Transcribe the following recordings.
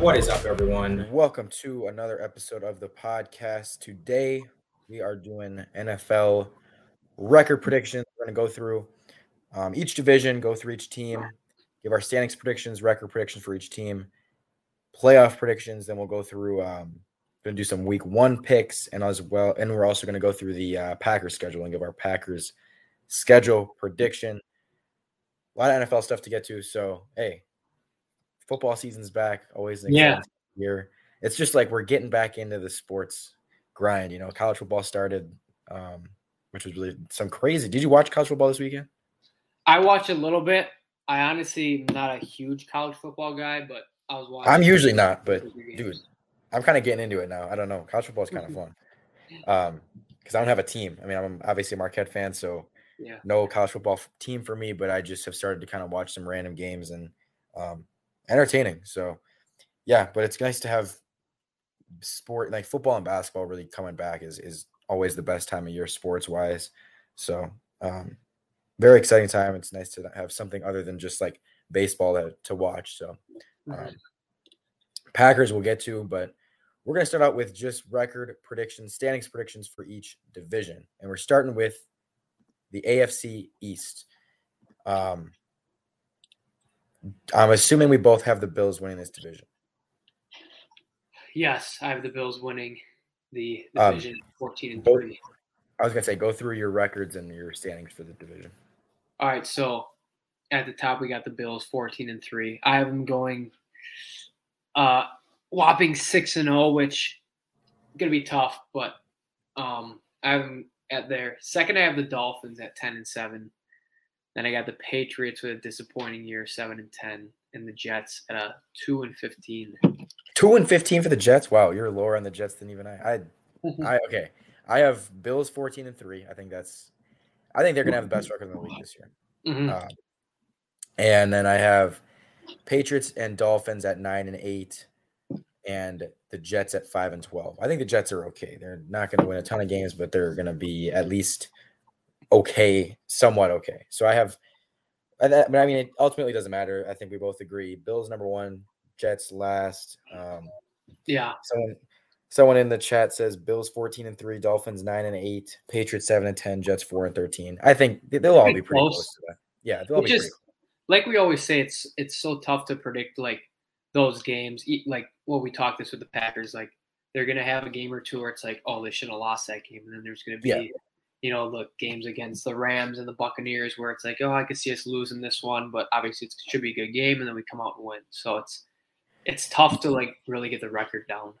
What is up, everyone? Welcome to another episode of the podcast. Today, we are doing NFL record predictions. We're going to go through um, each division, go through each team, give our standings predictions, record predictions for each team, playoff predictions. Then we'll go through, um, going to do some week one picks, and as well, and we're also going to go through the uh, Packers schedule and give our Packers schedule prediction. A lot of NFL stuff to get to. So, hey, football season's back. Always Yeah. year. It's just like we're getting back into the sports grind. You know, college football started, um, which was really some crazy. Did you watch college football this weekend? I watched a little bit. I honestly am not a huge college football guy, but I was watching. I'm usually not, but dude, I'm kind of getting into it now. I don't know. College football is kind of fun. Um, because I don't have a team. I mean, I'm obviously a Marquette fan, so yeah, no college football team for me, but I just have started to kind of watch some random games and um, entertaining. So, yeah, but it's nice to have sport like football and basketball really coming back is is always the best time of year sports wise. So, um, very exciting time. It's nice to have something other than just like baseball to, to watch. So, um, Packers we'll get to, but we're going to start out with just record predictions, standings predictions for each division. And we're starting with the AFC East. Um, I'm assuming we both have the Bills winning this division. yes, I have the Bills winning the Um, division, fourteen and both- three. I was going to say, go through your records and your standings for the division. All right, so at the top we got the Bills, fourteen and three. I have them going, uh, whopping six and zero, which gonna be tough, but um, I have them at their second. I have the Dolphins at ten and seven. Then I got the Patriots with a disappointing year, seven and ten, and the Jets at a two and fifteen. Two and 15 for the Jets. Wow, you're lower on the Jets than even I. I, I okay. I have Bills 14 and 3. I think that's, I think they're going to have the best record in the league this year. Mhm. Um, and then I have Patriots and Dolphins at nine and eight, and the Jets at five and twelve. I think the Jets are okay. They're not going to win a ton of games, but they're going to be at least okay, somewhat okay. So I have, but I mean, it ultimately doesn't matter. I think we both agree. Bills number one, Jets last. Um, Yeah, someone, someone in the chat says Bills fourteen and three, Dolphins nine and eight, Patriots seven and ten, Jets four and thirteen. I think they- they'll all be pretty close. close to that. Yeah, they'll all Which be is- pretty. like we always say, it's it's so tough to predict like those games. Like well, we talked this with the Packers. Like they're gonna have a game or two where it's like, oh, they should have lost that game, and then there's gonna be, Yeah. You know, the games against the Rams and the Buccaneers where it's like, oh, I could see us losing this one, but obviously it should be a good game, and then we come out and win. So it's it's tough to like really get the record down.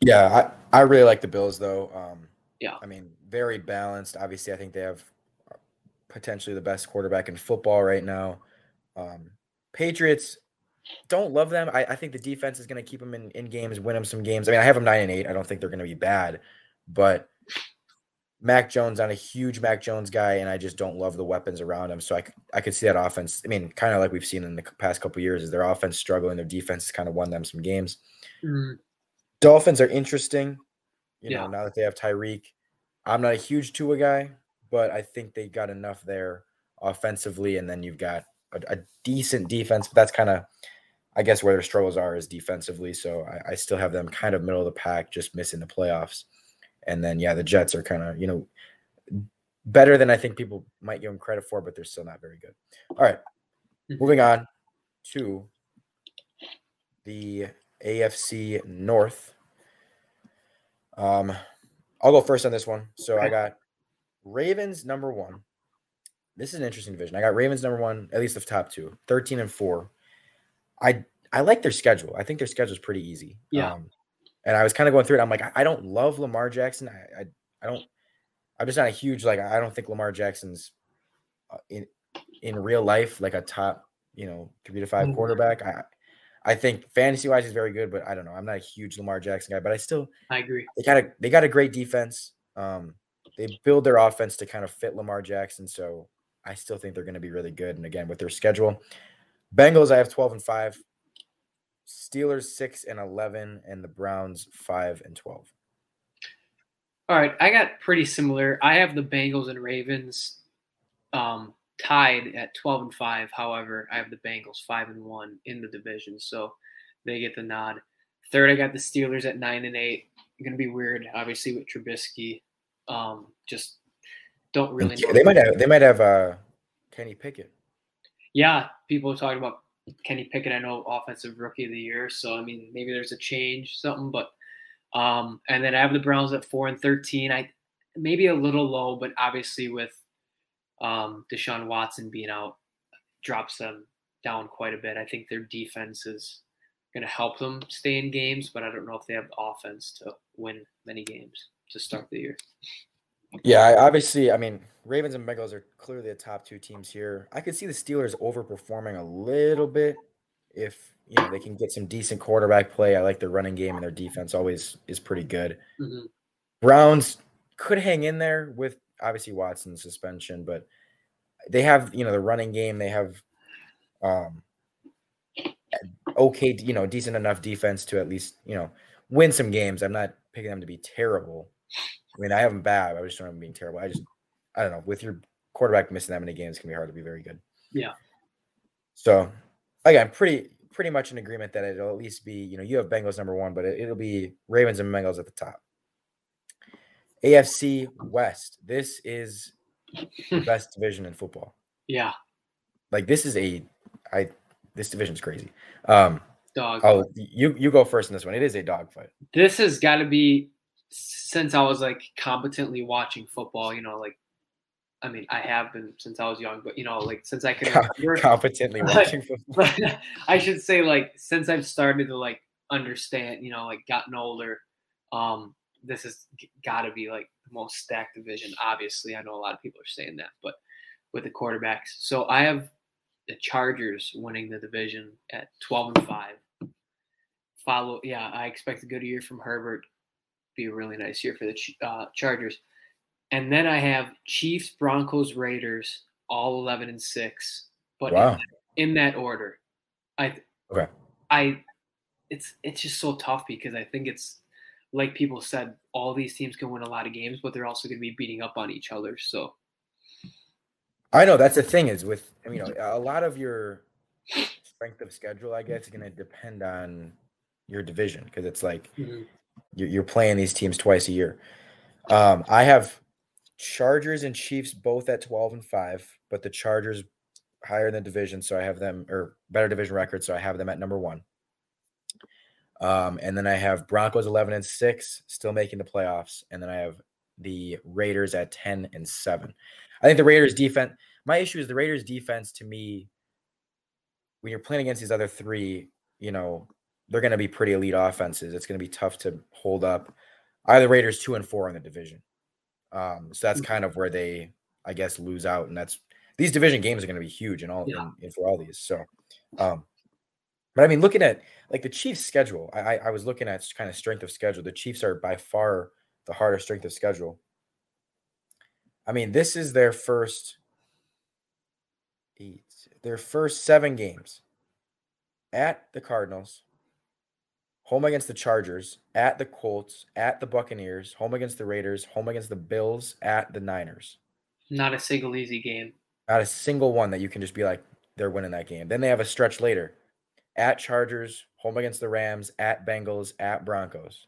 Yeah, I, I really like the Bills though. Um, Yeah. I mean, very balanced. Obviously, I think they have potentially the best quarterback in football right now. Um, Patriots don't love them. I, I think the defense is going to keep them in, in games, win them some games. I mean, I have them nine and eight. I don't think they're going to be bad, but Mac Jones, I'm a huge Mac Jones guy, and I just don't love the weapons around him. So I, I could see that offense. I mean, kind of like we've seen in the past couple of years, is their offense struggling, their defense has kind of won them some games. Mm. Dolphins are interesting. You know, now that they have Tyreek, I'm not a huge Tua guy, but I think they got enough there offensively, and then you've got a, a decent defense. But that's kind of, I guess, where their struggles are is defensively. So I, I still have them kind of middle of the pack, just missing the playoffs. And then yeah, the Jets are kind of you know better than I think people might give them credit for, but they're still not very good. All right, Mhm. moving on to the AFC North. Um, I'll go first on this one. So I got Ravens number one. This is an interesting division. I got Ravens number one, at least the top two, 13 and four. I I like their schedule. I think their schedule is pretty easy. Yeah. Um, and I was kind of going through it. I'm like, I, don't love Lamar Jackson. I, I I don't. I'm just not a huge like. I don't think Lamar Jackson's uh, in in real life like a top you know three to 5 Mhm. quarterback. I I think fantasy wise he's very good, but I don't know. I'm not a huge Lamar Jackson guy, but I still I agree. they got a they got a great defense. Um, they build their offense to kind of fit Lamar Jackson, so I still think they're going to be really good. And again, with their schedule, Bengals I have 12 and five, Steelers six and 11, and the Browns five and 12. All right, I got pretty similar. I have the Bengals and Ravens um, tied at 12 and 5. However, I have the Bengals 5 and 1 in the division. So they get the nod. Third, I got the Steelers at nine and eight. Going to be weird, obviously with Trubisky. Um, just don't really. Know. They might have. They might have uh, Kenny Pickett. Yeah, people are talking about Kenny Pickett. I know offensive rookie of the year, so I mean maybe there's a change, something. But um, and then I have the Browns at four and thirteen. I maybe a little low, but obviously with um, Deshaun Watson being out, drops them down quite a bit. I think their defense is going to help them stay in games, but I don't know if they have the offense to win many games to start the year. Yeah, obviously, I mean, Ravens and Bengals are clearly the top two teams here. I could see the Steelers overperforming a little bit if you know they can get some decent quarterback play. I like their running game and their defense always is pretty good. Mm-hmm. Browns could hang in there with obviously Watson's suspension, but they have you know the running game. They have um okay, you know, decent enough defense to at least you know win some games. I'm not picking them to be terrible. I mean, I have them bad. I just don't being terrible. I just, I don't know. With your quarterback missing that many games, it can be hard to be very good. Yeah. So, again, pretty pretty much in agreement that it'll at least be, you know, you have Bengals number one, but it, will be Ravens and Bengals at the top. AFC West. This is the best division in football. Yeah. Like this is a, I, this division's crazy. Um, dog. Oh, you you go first in this one. It is a dog fight. This has got to be since I was like competently watching football, you know, like I mean, I have been since I was young, but you know, like since I can remember, competently watching football. I should say like since I've started to like understand, you know, like gotten older, um, this has got to be like the most stacked division. Obviously, I know a lot of people are saying that, but with the quarterbacks, so I have the Chargers winning the division at twelve and five. Follow, yeah, I expect a good year from Herbert be a really nice year for the uh, Chargers. And then I have Chiefs, Broncos, Raiders, all eleven and six. But wow. in, in, that order, I okay. I it's it's just so tough because I think it's like people said, all these teams can win a lot of games, but they're also going to be beating up on each other. So I know that's the thing is with I mean, you know, a lot of your strength of schedule, I guess, is going to depend on your division because it's like mm-hmm you're playing these teams twice a year. Um, I have Chargers and Chiefs both at 12 and 5, but the Chargers higher in the division, so I have them or better division record, so I have them at number one. Um, and then I have Broncos 11 and 6, still making the playoffs, and then I have the Raiders at 10 and 7. I think the Raiders defense, my issue is the Raiders defense to me when you're playing against these other three, you know, they're going to be pretty elite offenses. It's going to be tough to hold up. Either Raiders two and four in the division. Um, so that's kind of where they, I guess, lose out. And that's these division games are going to be huge in all yeah. in, in for all these. So, um, but I mean, looking at like the Chiefs' schedule, I, I was looking at kind of strength of schedule. The Chiefs are by far the harder strength of schedule. I mean, this is their first eight, their first seven games at the Cardinals, home against the Chargers, at the Colts, at the Buccaneers, home against the Raiders, home against the Bills, at the Niners. Not a single easy game. Not a single one that you can just be like, they're winning that game. Then they have a stretch later at Chargers, home against the Rams, at Bengals, at Broncos.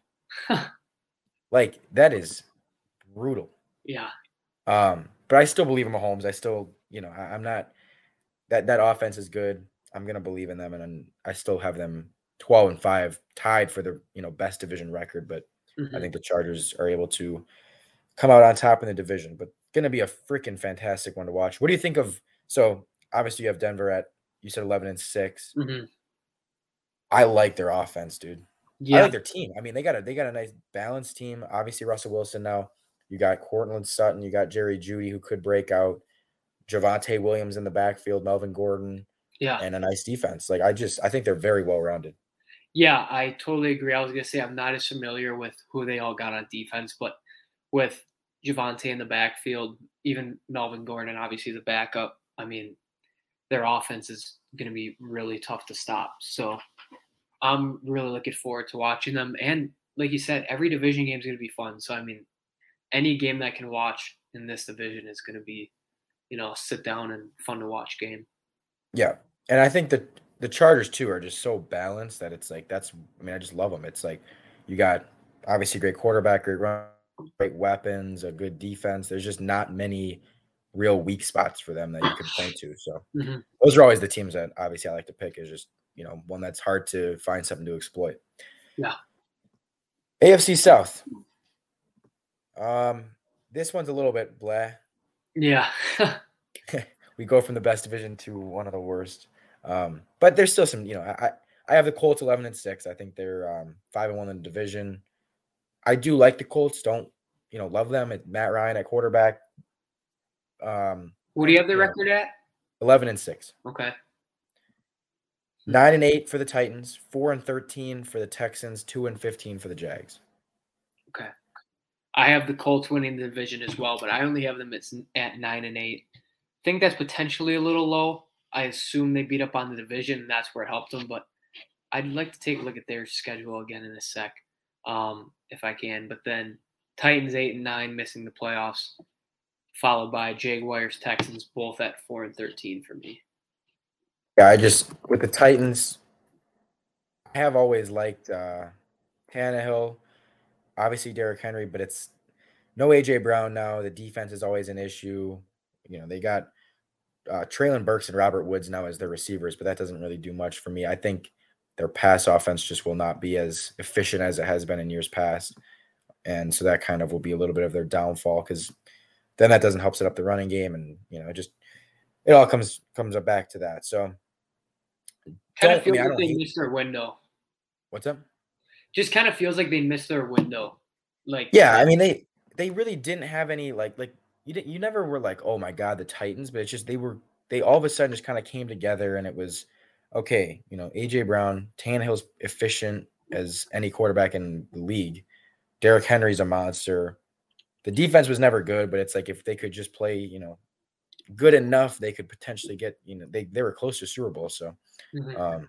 like, that is brutal. Yeah. Um, but I still believe in Mahomes. I still, you know, I, am not that that offense is good. I'm gonna believe in them, and, and I still have them 12 and 5 tied for the you know best division record but mm-hmm. i think the chargers are able to come out on top in the division but gonna be a freaking fantastic one to watch what do you think of so obviously you have denver at you said 11 and 6 mm-hmm. i like their offense dude yeah. i like their team i mean they got a they got a nice balanced team obviously russell wilson now you got Courtland Sutton, you got Jerry Jeudy who could break out, Javonte Williams in the backfield, Melvin Gordon, yeah, and a nice defense. Like I just I think they're very well rounded. Yeah, I totally agree. I was gonna say I'm not as familiar with who they all got on defense, but with Javonte in the backfield, even Melvin Gordon, obviously the backup. I mean, their offense is going to be really tough to stop. So I'm really looking forward to watching them. And like you said, every division game is going to be fun. So I mean, any game that I can watch in this division is going to be, you know, sit down and fun to watch game. Yeah, and I think that the Chargers too are just so balanced that it's like that's. I mean, I just love them. It's like you got obviously great quarterback, great run, great weapons, a good defense. There's just not many real weak spots for them that you can point to. So mm-hmm. those are always the teams that obviously I like to pick. Is just you know one that's hard to find something to exploit. Yeah. AFC South. Um, this one's a little bit blah. Yeah. we go from the best division to one of the worst. Um, but there's still some, you know, I I have the Colts 11 and 6. I think they're um, 5 and 1 in the division. I do like the Colts. Don't, you know, love them. At Matt Ryan at quarterback. Um, what do you have the record know, at? 11 and 6. Okay. 9 and 8 for the Titans, 4 and 13 for the Texans, 2 and 15 for the Jags. Okay. I have the Colts winning the division as well, but I only have them at, at 9 and 8. I think that's potentially a little low. I assume they beat up on the division, and that's where it helped them. But I'd like to take a look at their schedule again in a sec, um, if I can. But then Titans eight and nine, missing the playoffs, followed by Jaguars, Texans, both at four and thirteen for me. Yeah, I just with the Titans, I have always liked uh, Tannehill, obviously Derrick Henry, but it's no AJ Brown now. The defense is always an issue. You know, they got uh, Treylon Burks and Robert Woods now as their receivers, but that doesn't really do much for me. I think their pass offense just will not be as efficient as it has been in years past. And so that kind of will be a little bit of their downfall because then that doesn't help set up the running game. And, you know, it just, it all comes, comes up back to that. So kind of feels I mean, like they hate, missed their window. What's up? Just kind of feels like they missed their window. Like, yeah, I mean, they, they really didn't have any, like, like, you didn't, you never were like, oh my God, the Titans, but it's just, they were, they all of a sudden just kind of came together and it was, okay, you know, AJ Brown, Tannehill's efficient as any quarterback in the league. Derrick Henry's a monster. The defense was never good, but it's like if they could just play, you know, good enough, they could potentially get, you know, they they were close to Super Bowl. So, mm-hmm. um,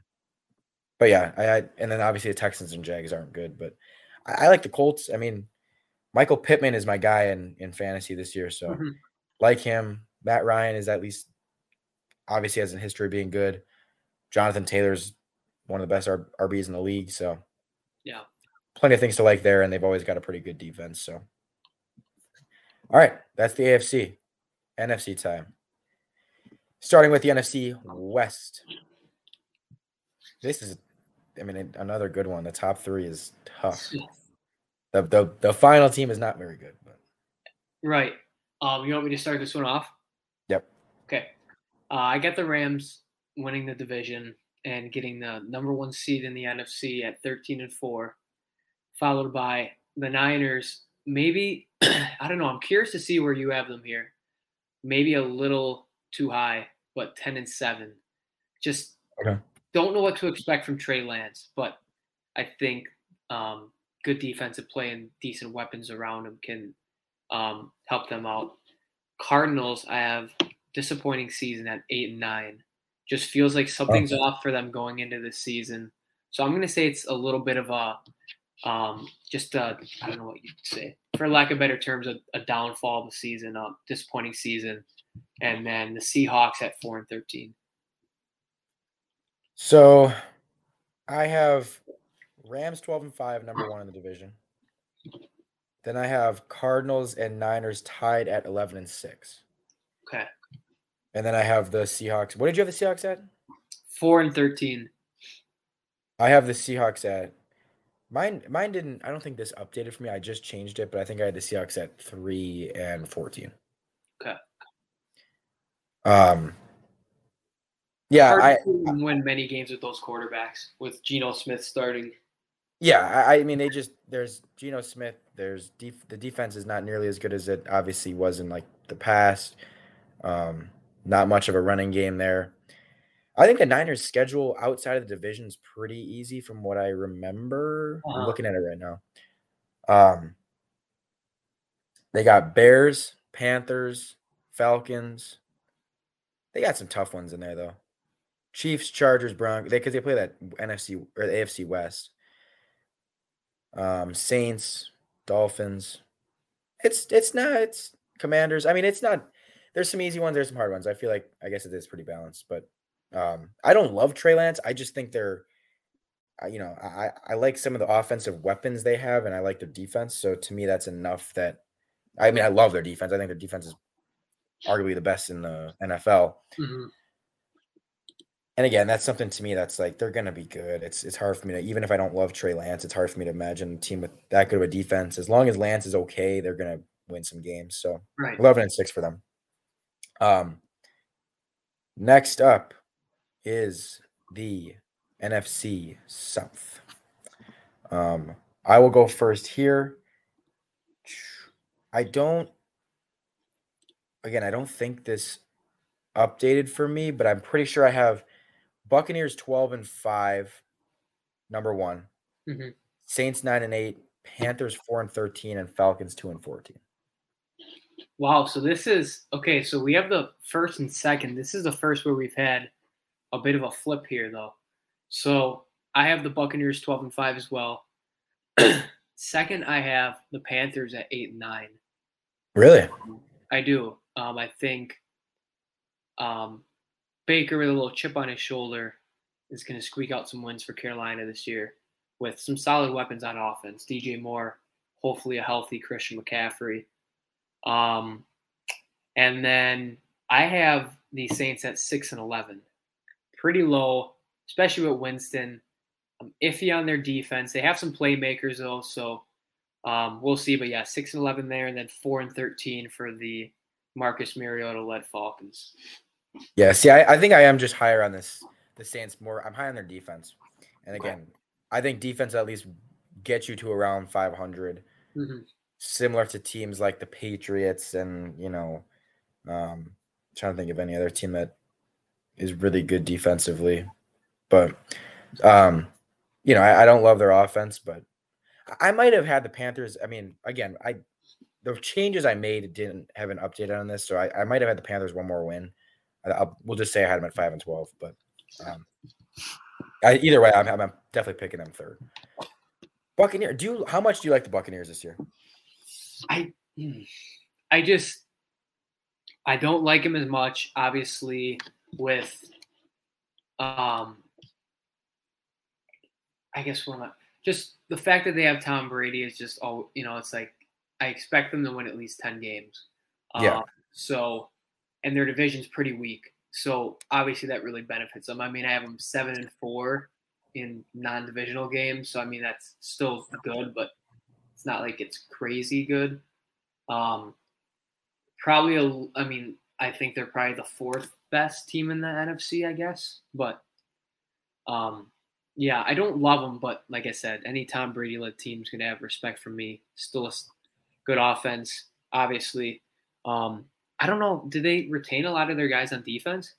but yeah, I, I, and then obviously the Texans and Jags aren't good, but I, I, like the Colts. I mean, Michael Pittman is my guy in in fantasy this year, so mm-hmm. like him. Matt Ryan is at least obviously has a history of being good. Jonathan Taylor's one of the best RBs in the league. So, yeah, plenty of things to like there, and they've always got a pretty good defense. So, all right, that's the AFC. NFC time. Starting with the NFC West. This is, I mean, another good one. The top three is tough. The, the, the final team is not very good, but right. Um, you want me to start this one off? Yep. Okay. Uh, I got the Rams winning the division and getting the number one seed in the NFC at 13 and 4, followed by the Niners. Maybe, I don't know, I'm curious to see where you have them here. Maybe a little too high, but 10 and 7. Just okay. don't know what to expect from Trey Lance, but I think um, good defensive play and decent weapons around him can um, help them out. Cardinals, I have disappointing season at 8 and 9 just feels like something's okay. off for them going into this season. So I'm going to say it's a little bit of a, um, just I don't know what you'd say, for lack of better terms, a, a downfall of the season, a disappointing season, and then the Seahawks at four and thirteen. So, I have Rams twelve and five, number one in the division. Then I have Cardinals and Niners tied at eleven and six. Okay. And then I have the Seahawks. What did you have the Seahawks at? Four and thirteen. I have the Seahawks at mine. Mine didn't. I don't think this updated for me. I just changed it, but I think I had the Seahawks at three and fourteen. Okay. Um. Yeah, I, I win many games with those quarterbacks with Geno Smith starting. Yeah, I, I mean they just there's Geno Smith. There's def, the defense is not nearly as good as it obviously was in like the past. Um, not much of a running game there. I think the Niners' schedule outside of the division is pretty easy from what I remember. Uh-huh. I'm looking at it right now. Um, they got Bears, Panthers, Falcons. They got some tough ones in there though. Chiefs, Chargers, Broncos. They because they play that NFC or the AFC West. Um, Saints, Dolphins. It's it's not it's Commanders. I mean, it's not there's some easy ones, there's some hard ones. I feel like I guess it is pretty balanced, but Um, I don't love Trey Lance. I just think they're, you know, I I like some of the offensive weapons they have, and I like their defense. So to me, that's enough. That I mean, I love their defense. I think their defense is arguably the best in the NFL. Mhm. And again, that's something to me that's like they're gonna be good. It's it's hard for me to even if I don't love Trey Lance, it's hard for me to imagine a team with that good of a defense. As long as Lance is okay, they're gonna win some games. So Right. eleven and six for them. Um, next up is the NFC South. Um, I will go first here. I don't. Again, I don't think this updated for me, but I'm pretty sure I have Buccaneers 12 and 5, number one. Mhm. Saints 9 and 8, Panthers 4 and 13, and Falcons 2 and 14. Wow. So this is okay. So we have the first and second. This is the first where we've had a bit of a flip here, though. So I have the Buccaneers 12 and 5 as well. second, I have the Panthers at 8 and 9. Really? I do. Um, I think um, Baker with a little chip on his shoulder is going to squeak out some wins for Carolina this year with some solid weapons on offense. DJ Moore, hopefully a healthy Christian McCaffrey. Um, and then I have the Saints at six and eleven, pretty low, especially with Winston. I'm iffy on their defense. They have some playmakers though, so um, we'll see. But yeah, six and eleven there, and then four and thirteen for the Marcus Mariota led Falcons. Yeah, see, I, I think I am just higher on this the Saints more. I'm high on their defense. And again, I think defense at least gets you to around 500. Mhm. similar to teams like the Patriots and you know, um, trying to think of any other team that is really good defensively, but um, you know, I, I don't love their offense, but I- I might have had the Panthers. I mean, again, I the changes I made didn't have an update on this, so I, I might have had the Panthers one more win. I, I'll, we'll just say I had them at five and twelve, but um, I, either way, I'm, I'm definitely picking them third. Buccaneer, do you how much do you like the Buccaneers this year? I I just I don't like him as much. Obviously, with um, I guess one of just the fact that they have Tom Brady is just all you know. It's like I expect them to win at least ten games. Yeah. Um, so, and their division's pretty weak. So obviously that really benefits them. I mean, I have them seven and four in non-divisional games. So I mean that's still good, but it's not like it's crazy good. Um, probably a, I mean, I think they're probably the fourth best team in the NFC, I guess. But um, yeah, I don't love them, but like I said, any Tom Brady led team's gonna have respect from me. Still a good offense, obviously. Um, I don't know. Did they retain a lot of their guys on defense?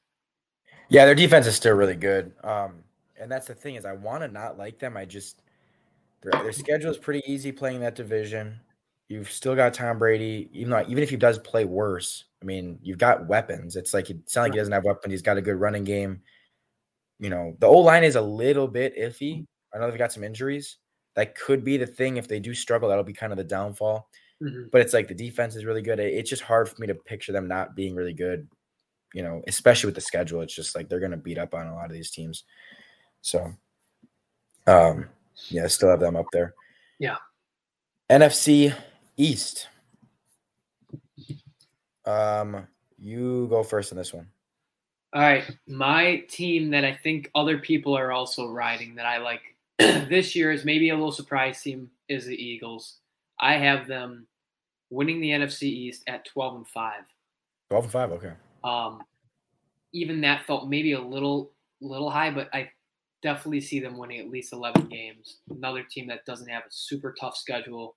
Yeah, their defense is still really good. Um, and that's the thing is I want to not like them. I just their their schedule is pretty easy playing that division. You've still got Tom Brady, even though even if he does play worse, I mean, you've got weapons. It's like it's not like he doesn't have weapons. He's got a good running game. You know, the old line is a little bit iffy. I know they've got some injuries. That could be the thing. If they do struggle, that'll be kind of the downfall. Mhm. But it's like the defense is really good. It- It's just hard for me to picture them not being really good. You know, especially with the schedule. It's just like they're gonna beat up on a lot of these teams. So, um, yeah, I still have them up there. Yeah. NFC East. Um, you go first in this one. All right, my team that I think other people are also riding that I like this year is maybe a little surprise team is the Eagles. I have them winning the NFC East at 12 and 5. 12 and 5, okay. Um, even that felt maybe a little little high, but I definitely see them winning at least 11 games. Another team that doesn't have a super tough schedule.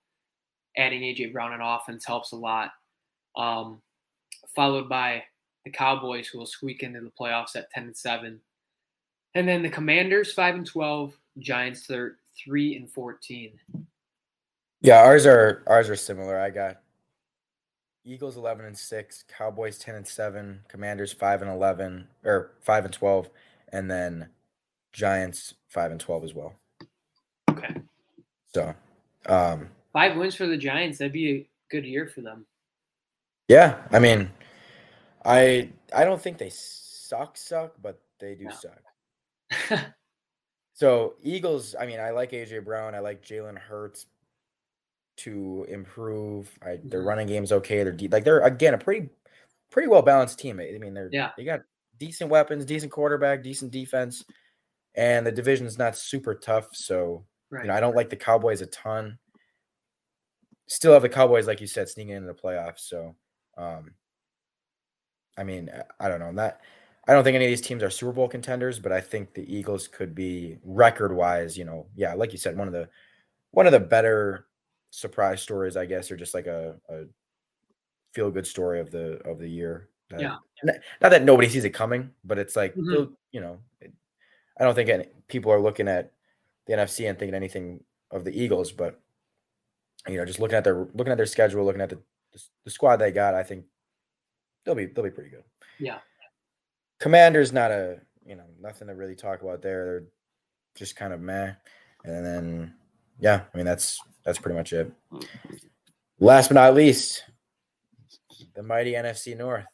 Adding AJ Brown on offense helps a lot. Um, followed by the Cowboys, who will squeak into the playoffs at 10 and 7. And then the Commanders, 5 and 12. Giants, they're 3 and 14. Yeah, ours are ours are similar. I got Eagles 11 and 6, Cowboys 10 and 7, Commanders 5 and 11 or 5 and 12 and then Giants 5 and 12 as well. Okay. So, um Five wins for the Giants. That'd be a good year for them. yeah, I mean I I don't think they suck suck, but they do No. suck. So Eagles, I mean, I like AJ Brown. I like Jalen Hurts to improve. I, their Mhm. running game's okay. They're deep. Like they're again a pretty pretty well balanced team. I mean, they're Yeah. they got decent weapons, decent quarterback, decent defense, and the division's not super tough. So right. you know, I don't like the Cowboys a ton. Still have the Cowboys, like you said, sneaking into the playoffs. So, um, I mean, I- I don't know. Not. I don't think any of these teams are Super Bowl contenders, but I think the Eagles could be record wise. You know, yeah, like you said, one of the one of the better surprise stories, I guess, or just like a, a feel good story of the of the year. that- Yeah. n- Not that nobody sees it coming, but it's like Mhm. they'll- you know, it, I don't think any, people are looking at the NFC and thinking anything of the Eagles, but you know, just looking at their looking at their schedule, looking at the the, the squad they got, I think they'll be they'll be pretty good. Yeah. Commanders not a you know nothing to really talk about there. They're just kind of meh, and then yeah, I mean that's that's pretty much it. Last but not least, the mighty NFC North.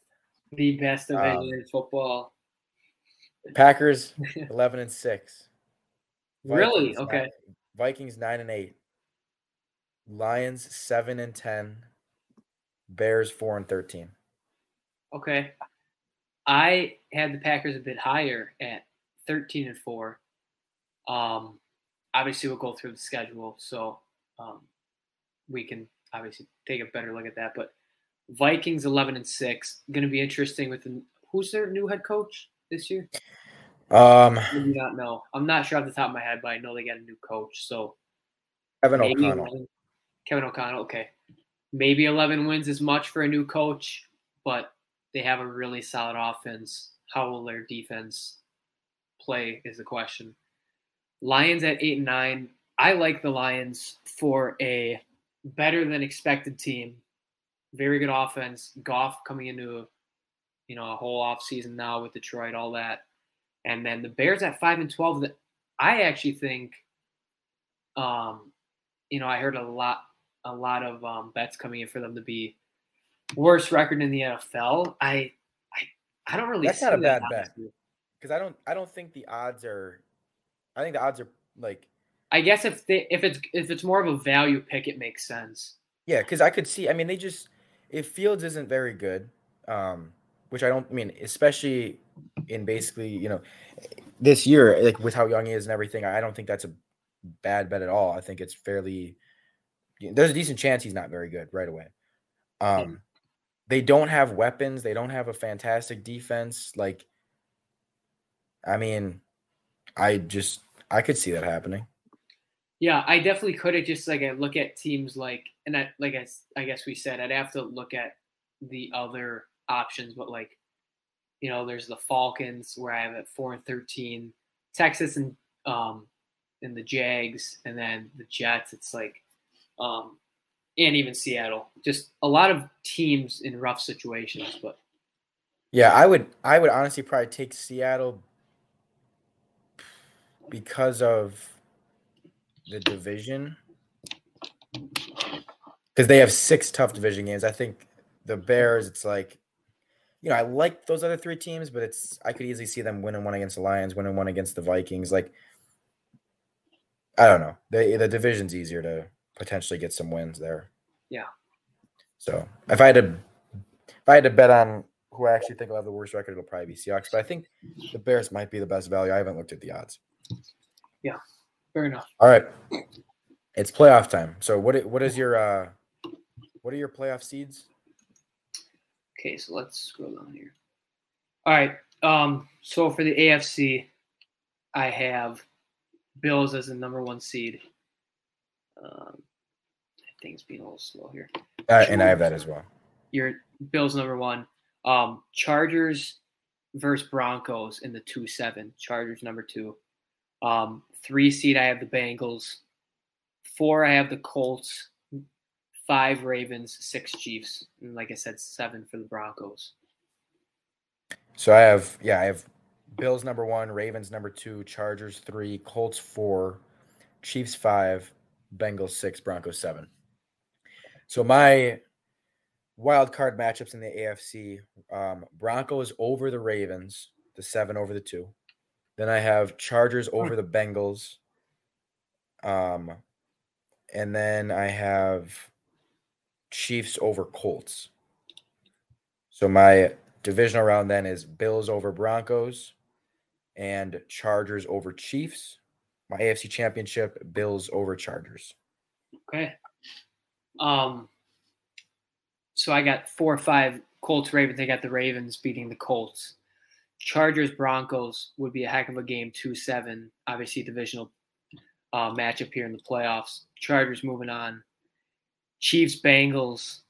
the best division Um, in football. Packers eleven and six. Really? Okay. nine- Vikings nine and eight. Lions seven and ten. Bears four and thirteen. Okay. I had the Packers a bit higher at 13 and 4. Um, obviously, we'll go through the schedule, so um, we can obviously take a better look at that. But Vikings 11 and 6. Going to be interesting with the, who's their new head coach this year? Um, I do not know. I'm not sure off the top of my head, but I know they got a new coach. So Kevin O'Connell. 11 Kevin O'Connell. Okay, maybe 11 wins is much for a new coach, but they have a really solid offense. How will their defense play is the question. Lions at eight and nine. I like the Lions for a better than expected team. Very good offense. Goff coming into you know a whole off season now with Detroit, all that, and then the Bears at five and twelve. That I actually think, um, you know, I heard a lot, a lot of um, bets coming in for them to be worst record in the NFL. I, I, I don't really. That's not a bad bet. Because I don't I don't think the odds are I think the odds are like I guess if they, if it's if it's more of a value pick, it makes sense. yeah, because I could see I mean they just if Fields isn't very good, um, which I don't I mean, especially in basically, you know, this year, like with how young he is and everything, I don't think that's a bad bet at all. I think it's fairly there's a decent chance he's not very good right away. Um they don't have weapons, they don't have a fantastic defense. Like I mean, I just I could see that happening. Yeah, I definitely could have just like I look at teams like and I like I, I guess we said I'd have to look at the other options, but like you know, there's the Falcons where I have at four and thirteen, Texas and um and the Jags, and then the Jets. It's like um and even Seattle. Just a lot of teams in rough situations, but Yeah, I would I would honestly probably take Seattle because of the division. Because they have six tough division games. I think the Bears, it's like, you know, I like those other three teams, but it's I could easily see them winning one against the Lions, winning one against the Vikings. Like, I don't know. The the division's easier to potentially get some wins there. Yeah. So if I had to if I had to bet on who I actually think will have the worst record, it'll probably be Seahawks. But I think the Bears might be the best value. I haven't looked at the odds. Fair enough. All right. It's playoff time. So what what is your uh what are your playoff seeds? Okay, so let's scroll down here. All right. Um, so for the AFC, I have Bills as the number one seed. Um, I think it's being a little slow here. Uh, and I have that as well. Your Bills number one. Um, Chargers versus Broncos in the two seven. Chargers number two. Um, three seed I have the Bengals. Four I have the Colts. Five Ravens. Six Chiefs. And like I said, seven for the Broncos. So I have yeah, I have Bills number one, Ravens number two, Chargers three, Colts four, Chiefs five, Bengals six, Broncos seven. So my wild card matchups in the AFC: um, Broncos over the Ravens, the seven over the two. Then I have Chargers over the Bengals. Um, and then I have Chiefs over Colts. So my divisional round then is Bills over Broncos and Chargers over Chiefs. My AFC championship, Bills over Chargers. Okay. Um so I got four or five Colts Ravens. I got the Ravens beating the Colts. Chargers Broncos would be a heck of a game, two seven. Obviously divisional uh, matchup here in the playoffs. Chargers moving on. Chiefs Bengals.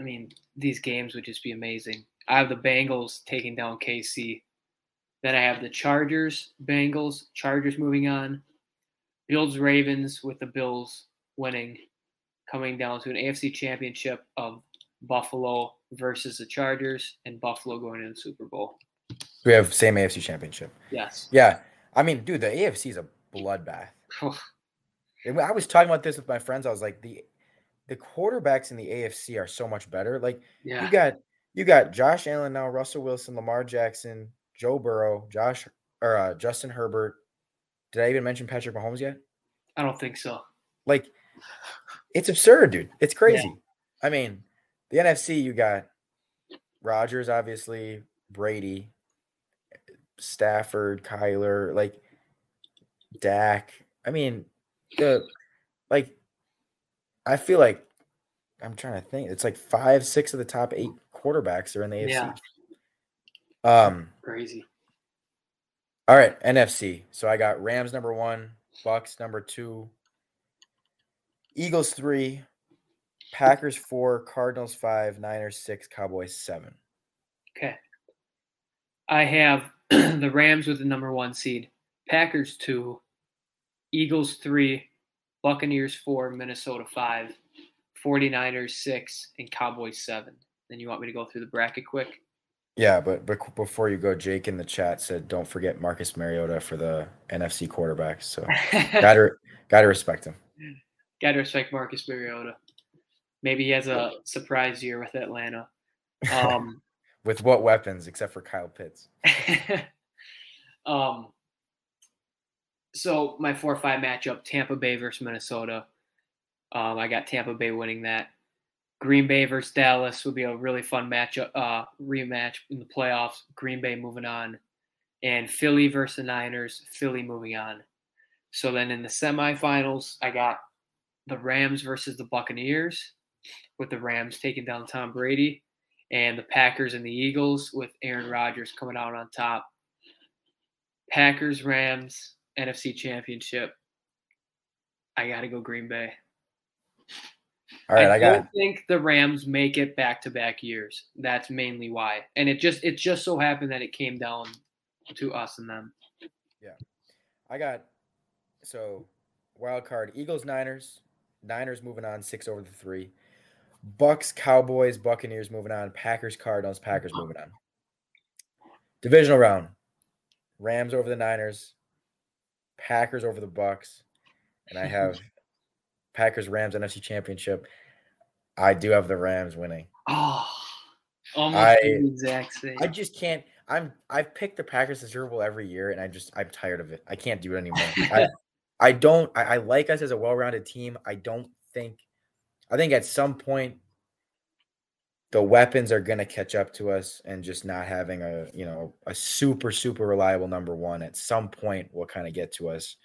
I mean, these games would just be amazing. I have the Bengals taking down KC. Then I have the Chargers, Bengals, Chargers moving on. Bills Ravens with the Bills winning, coming down to an AFC championship of Buffalo versus the Chargers and Buffalo going into the Super Bowl. We have same AFC championship. Yes. Yeah. I mean, dude, the AFC is a bloodbath. I was talking about this with my friends. I was like, the the quarterbacks in the AFC are so much better. Like yeah. you got you got Josh Allen now, Russell Wilson, Lamar Jackson, Joe Burrow, Josh or uh, Justin Herbert. Did I even mention Patrick Mahomes yet? I don't think so. Like, it's absurd, dude. It's crazy. Yeah. I mean, the NFC, you got Rodgers, obviously, Brady, Stafford, Kyler, like Dak. I mean, the like I feel like I'm trying to think. It's like five, six of the top eight quarterbacks are in the AFC. Yeah. Um crazy. All right, NFC. So I got Rams number one, Bucks number two, Eagles three, Packers four, Cardinals five, Niners six, Cowboys seven. Okay. I have the Rams with the number one seed, Packers two, Eagles three, Buccaneers four, Minnesota five, 49ers six, and Cowboys seven. Then you want me to go through the bracket quick? Yeah, but, but before you go, Jake in the chat said, "Don't forget Marcus Mariota for the NFC quarterbacks." So gotta gotta respect him. Gotta respect Marcus Mariota. Maybe he has a surprise year with Atlanta. Um, with what weapons, except for Kyle Pitts? um. So my four or five matchup: Tampa Bay versus Minnesota. Um, I got Tampa Bay winning that. Green Bay versus Dallas would be a really fun matchup, uh, rematch in the playoffs. Green Bay moving on, and Philly versus the Niners. Philly moving on. So then in the semifinals, I got the Rams versus the Buccaneers, with the Rams taking down Tom Brady, and the Packers and the Eagles with Aaron Rodgers coming out on top. Packers Rams NFC Championship. I got to go Green Bay. All right, I, I got. don't think the Rams make it back to back years. That's mainly why, and it just it just so happened that it came down to us and them. Yeah, I got. So, wild card: Eagles, Niners. Niners moving on six over the three. Bucks, Cowboys, Buccaneers moving on. Packers, Cardinals, Packers moving on. Divisional round: Rams over the Niners. Packers over the Bucks, and I have Packers Rams NFC Championship. I do have the Rams winning. Oh, almost I- the exact same. I just can't. I'm I've picked the Packers to Super Bowl every year, and I just I'm tired of it. I can't do it anymore. I, I don't. I, I like us as a well-rounded team. I don't think. I think at some point the weapons are going to catch up to us, and just not having a you know a super super reliable number one at some point will kind of get to us.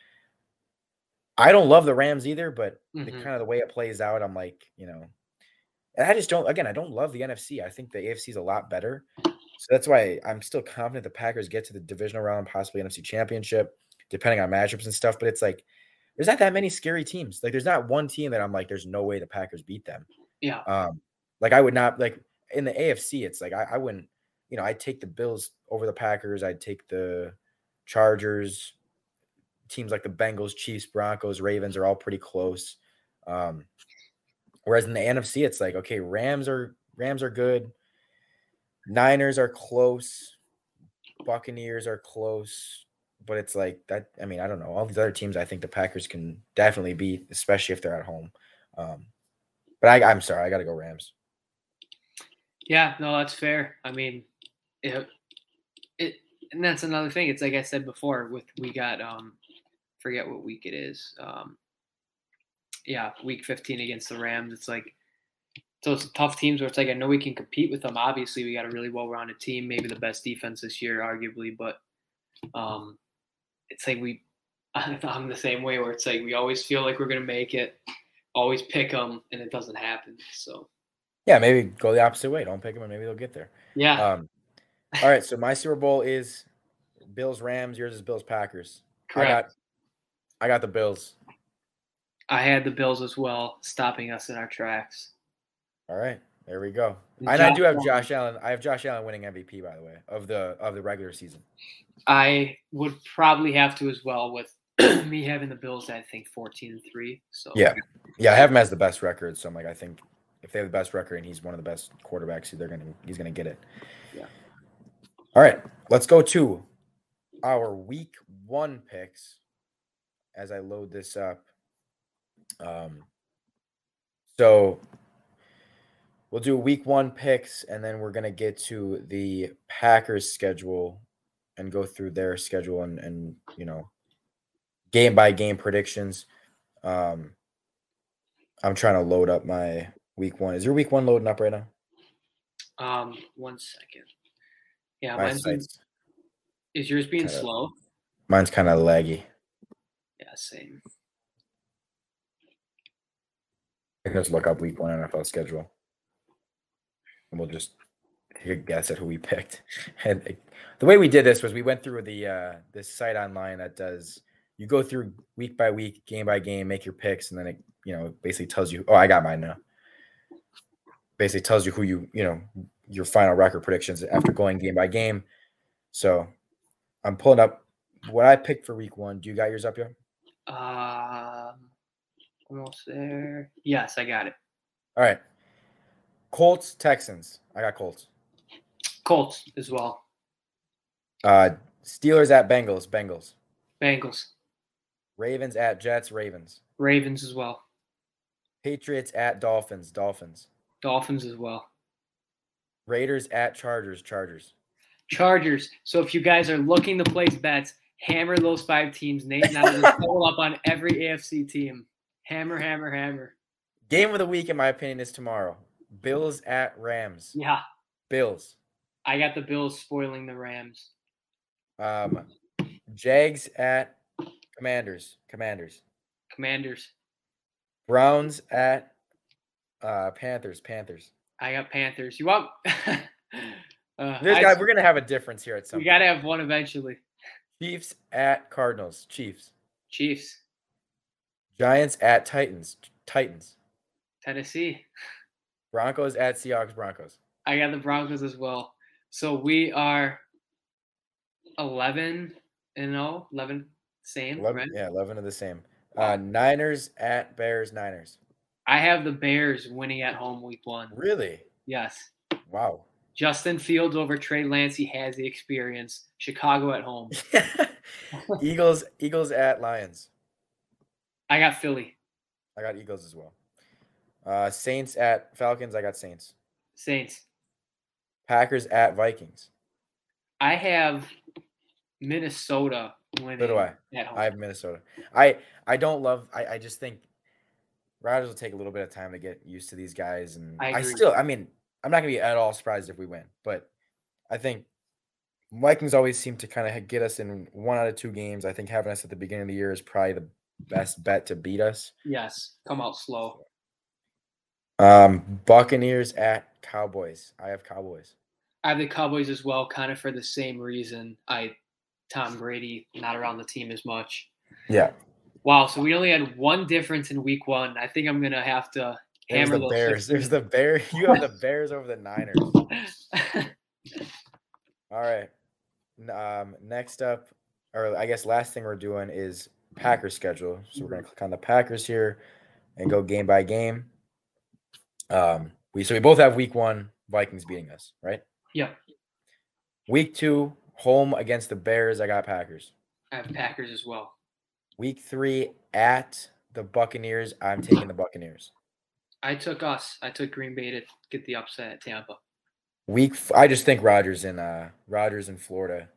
I don't love the Rams either, but the Mhm. kind of the way it plays out, I'm like you know, and I just don't. Again, I don't love the NFC. I think the AFC is a lot better. So that's why I'm still confident the Packers get to the divisional round, possibly NFC championship, depending on matchups and stuff. But it's like there's not that many scary teams. Like there's not one team that I'm like, there's no way the Packers beat them. yeah, Um, like I would not like in the AFC, it's like I, I wouldn't, you know, I'd take the Bills over the Packers, I'd take the Chargers, teams like the Bengals, Chiefs, Broncos, Ravens are all pretty close. Um, whereas in the NFC, it's like, okay, Rams are Rams are good. Niners are close. Buccaneers are close. But it's like that. I mean, I don't know. All these other teams, I think the Packers can definitely beat, especially if they're at home. Um, but I, I'm sorry, I got to go Rams. yeah. No, that's fair. I mean, it, it and that's another thing. It's like I said before. With we got um, forget what week it is. Um, yeah, week 15 against the Rams. It's like those tough teams where it's like I know we can compete with them. Obviously, we got a really well-rounded team, maybe the best defense this year, arguably. But um, it's like we, I'm the same way where it's like we always feel like we're gonna make it, always pick them, and it doesn't happen. So Yeah, maybe go the opposite way. Don't pick them, and maybe they'll get there. yeah, Um, all right. So my Super Bowl is Bills Rams. Yours is Bills Packers. correct. I got I got the Bills. I had the Bills as well, stopping us in our tracks. All right. There we go. And And I do have Josh Allen. I have Josh Allen winning MVP by the way of the of the regular season. I would probably have to as well with me having the Bills. I think 14 and three. So Yeah. Yeah, I have him as the best record. So I'm like, I think if they have the best record and he's one of the best quarterbacks, they're gonna he's gonna get it. Yeah. All right, let's go to our week one picks as I load this up. Um so we'll do week one picks and then we're gonna get to the Packers schedule and go through their schedule and and you know game by game predictions. Um I'm trying to load up my week one. Is your week one loading up right now? Um, one second. Yeah, My mine's been- is yours being kinda- slow? mine's kind of laggy. Yeah, same. I can just look up week one NFL schedule. And we'll just take a guess at who we picked. And the way we did this was we went through the uh this site online that does you go through week by week, game by game, make your picks, and then it you know basically tells you oh I got mine now. Basically tells you who you you know your final record predictions after going game by game. So I'm pulling up what I picked for week one. Do you got yours up here? Um, almost there. Yes, I got it. All right. Colts, Texans. I got Colts. Colts as well. Uh Steelers at Bengals, Bengals. Bengals, Ravens at Jets, Ravens. Ravens as well. Patriots at Dolphins, Dolphins. Dolphins as well. Raiders at Chargers, Chargers. Chargers. So if you guys are looking to place bets, hammer those five teams. Nate and I will pull up on every AFC team. Hammer, hammer, hammer. Game of the week, in my opinion, is tomorrow. Bills at Rams. Yeah, Bills. I got the Bills spoiling the Rams. Um, Jags at Commanders, Commanders. Commanders. Browns at uh, Panthers, Panthers. I got Panthers. You want? uh, This I- guy, we're gonna have a difference here at some. we point. got to have one eventually. Chiefs at Cardinals, Chiefs. Chiefs, Giants at Titans, Titans. Tennessee. Broncos at Seahawks, Broncos. I got the Broncos as well. So we are 11 and 0, 11 same, 11, right? Yeah, 11 of the same. Uh, Niners at Bears, Niners. I have the Bears winning at home week 1. Really? Yes. Wow. Justin Fields over Trey Lance, he has the experience. Chicago at home. Eagles, Eagles at Lions. I got Philly. I got Eagles as well. Uh, Saints at Falcons. I got Saints. Saints. Packers at Vikings. I have Minnesota winning So do I. I have Minnesota. I I don't love. I I just think Rodgers will take a little bit of time to get used to these guys, and I I, still. I mean, I'm not gonna be at all surprised if we win, but I think Vikings always seem to kind of get us in one out of two games. I think having us at the beginning of the year is probably the best bet to beat us. yes, come out slow. Um, Buccaneers at Cowboys. I have Cowboys. I have the Cowboys as well, kind of for the same reason. I Tom Brady not around the team as much. Yeah. Wow, so we only had one difference in week one. I think I'm gonna have to There's hammer the those Bears. There's the Bears. You have the Bears over the Niners. All right. Um, next up, or I guess last thing we're doing is Packers schedule. So we're gonna click on the Packers here and go game by game. Um, we so we both have week one Vikings beating us, right? Yeah. Week two, home against the Bears. I got Packers. I have Packers as well. Week three at the Buccaneers. I'm taking the Buccaneers. I took us. I took Green Bay to get the upset at Tampa. Week, f- I just think Rodgers in uh Rodgers in Florida.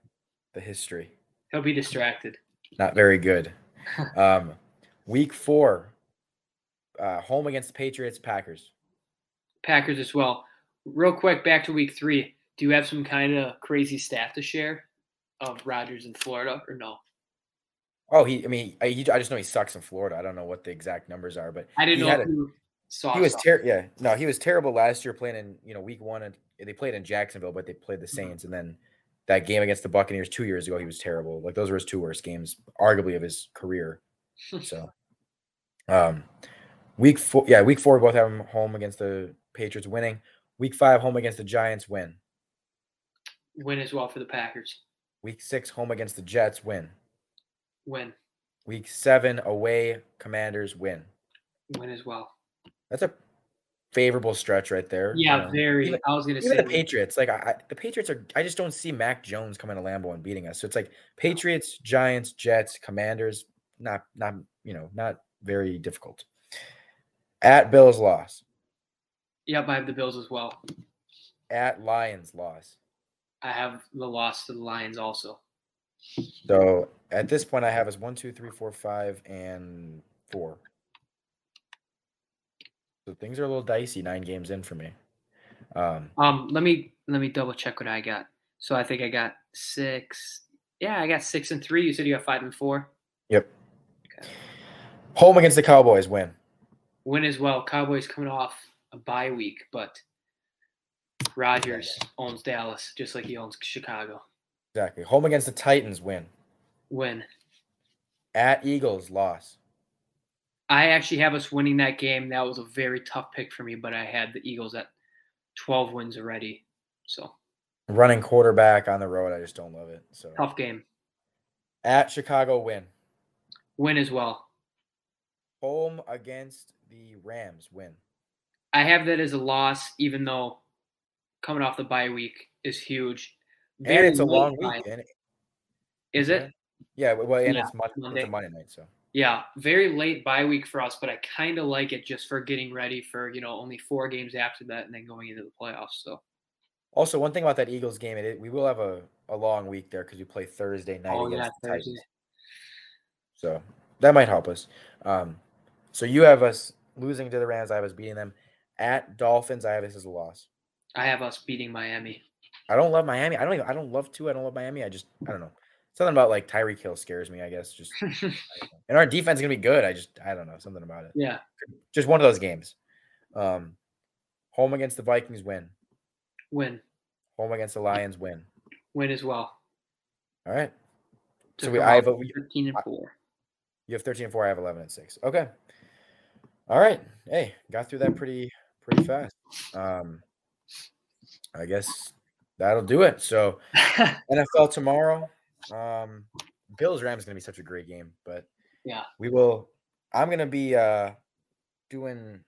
the history. He'll be distracted. Not very good. um, week four, uh, home against the Patriots, Packers. Packers as well. Real quick, back to week three. Do you have some kind of crazy stat to share of Rodgers in Florida or no? Oh, he. I mean, I, he, I just know he sucks in Florida. I don't know what the exact numbers are, but I didn't he know a- you saw. he was terrible. Yeah, no, he was terrible last year playing in you know week one, and they played in Jacksonville, but they played the Mm-hmm. Saints, and then that game against the Buccaneers two years ago, he was terrible. Like those were his two worst games, arguably of his career. So, um, week four, yeah, week four, both have them home against the Patriots, winning. Week five, home against the Giants, win. Win as well for the Packers. Week six, home against the Jets, win. Win. Week seven, away, Commanders, win. Win as well. That's a favorable stretch right there. you Yeah, know. very. even- I was gonna say the Patriots, like I, I, the Patriots are. I just don't see Mac Jones coming to Lambeau and beating us. So it's like Patriots, Giants, Jets, Commanders. Not, not you know, not very difficult. At Bills loss. Yep, I have the Bills as well. At Lions loss. I have the loss to the Lions also. So at this point, I have is one, two, three, four, five, and four. So things are a little dicey. Nine games in for me. Um, Um, let me let me double check what I got. So I think I got six. Yeah, I got six and three. You said you got five and four. yep. Home against the Cowboys win. Win as well. Cowboys coming off a bye week, but Rodgers owns Dallas just like he owns Chicago. Exactly. Home against the Titans win. Win. At Eagles loss. I actually have us winning that game. That was a very tough pick for me, but I had the Eagles at 12 wins already. So Running quarterback on the road. I just don't love it. So tough game. at Chicago win. Win as well. Home against the Rams win. I have that as a loss, even though coming off the bye week is huge. and it's a long bye- week. It- Is it? Yeah, well, and Yeah, it's, Mon- it's Monday. a Monday night. So Yeah, very late bye week for us, but I kind of like it just for getting ready for you know only four games after that and then going into the playoffs. So also one thing about that Eagles game, it, we will have a, a long week there because we play Thursday night oh against yeah, the Thursday. Titans. So that might help us. Um, so you have us losing to the Rams. I have us beating them. At Dolphins, I have this as a loss. I have us beating Miami. I don't love Miami. I don't even. I don't love two. I don't love Miami. I just. I don't know. Something about like Tyreek Hill scares me. I guess just. I don't know. and our defense is gonna be good. I just. I don't know. Something about it. yeah, Just one of those games. Um, home against the Vikings win. win, Home against the Lions win. win as well. All right. So we. I have. A, 13 and four. you have thirteen and four. I have eleven and six. Okay. All right. Hey, got through that pretty pretty fast. Um, I guess that'll do it. So. NFL tomorrow. Um, Bills Rams is gonna be such a great game, but Yeah. we will. I'm gonna be uh doing.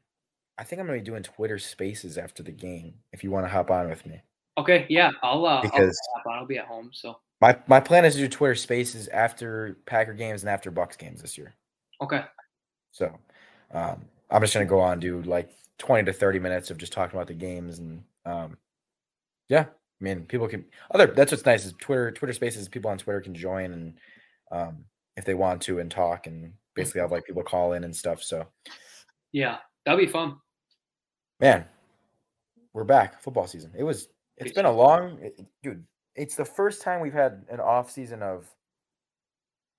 I think I'm gonna be doing Twitter Spaces after the game. If you want to hop on with me, okay, yeah, I'll uh, I'll, Because- hop on. I'll be at home. So my my plan is to do Twitter Spaces after Packer games and after Bucks games this year. okay, So, um, I'm just gonna go on do like 20 to 30 minutes of just talking about the games and um, yeah. I mean, people can other. That's what's nice is Twitter. Twitter Spaces. People on Twitter can join and um, if they want to and talk and basically have like people call in and stuff. So, yeah, that'll be fun. man, we're back. Football season. It was. It's been a long, it- dude. It's the first time we've had an off season of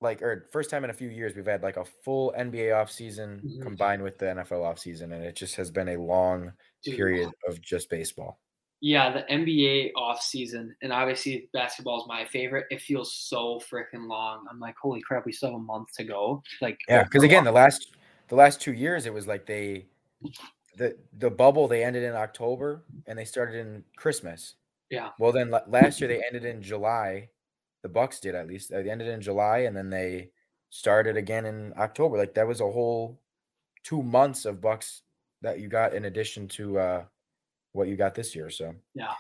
like, or first time in a few years we've had like a full NBA off season Mhm. combined with the NFL off season, and it just has been a long Dude, period of just baseball. Yeah, the NBA off season, and obviously basketball is my favorite. It feels so freaking long. I'm like, holy crap, we still have a month to go. Like, Yeah, because again, the last the last two years it was like they the the bubble they ended in October and they started in Christmas. Yeah. Well, then last year they ended in July. The Bucks did at least. Uh, They ended in July and then they started again in October. Like that was a whole two months of Bucks that you got in addition to uh what you got this year. So Yeah.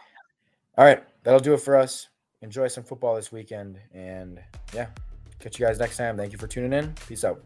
All right, that'll do it for us. Enjoy some football this weekend and yeah, catch you guys next time. Thank you for tuning in. Peace out.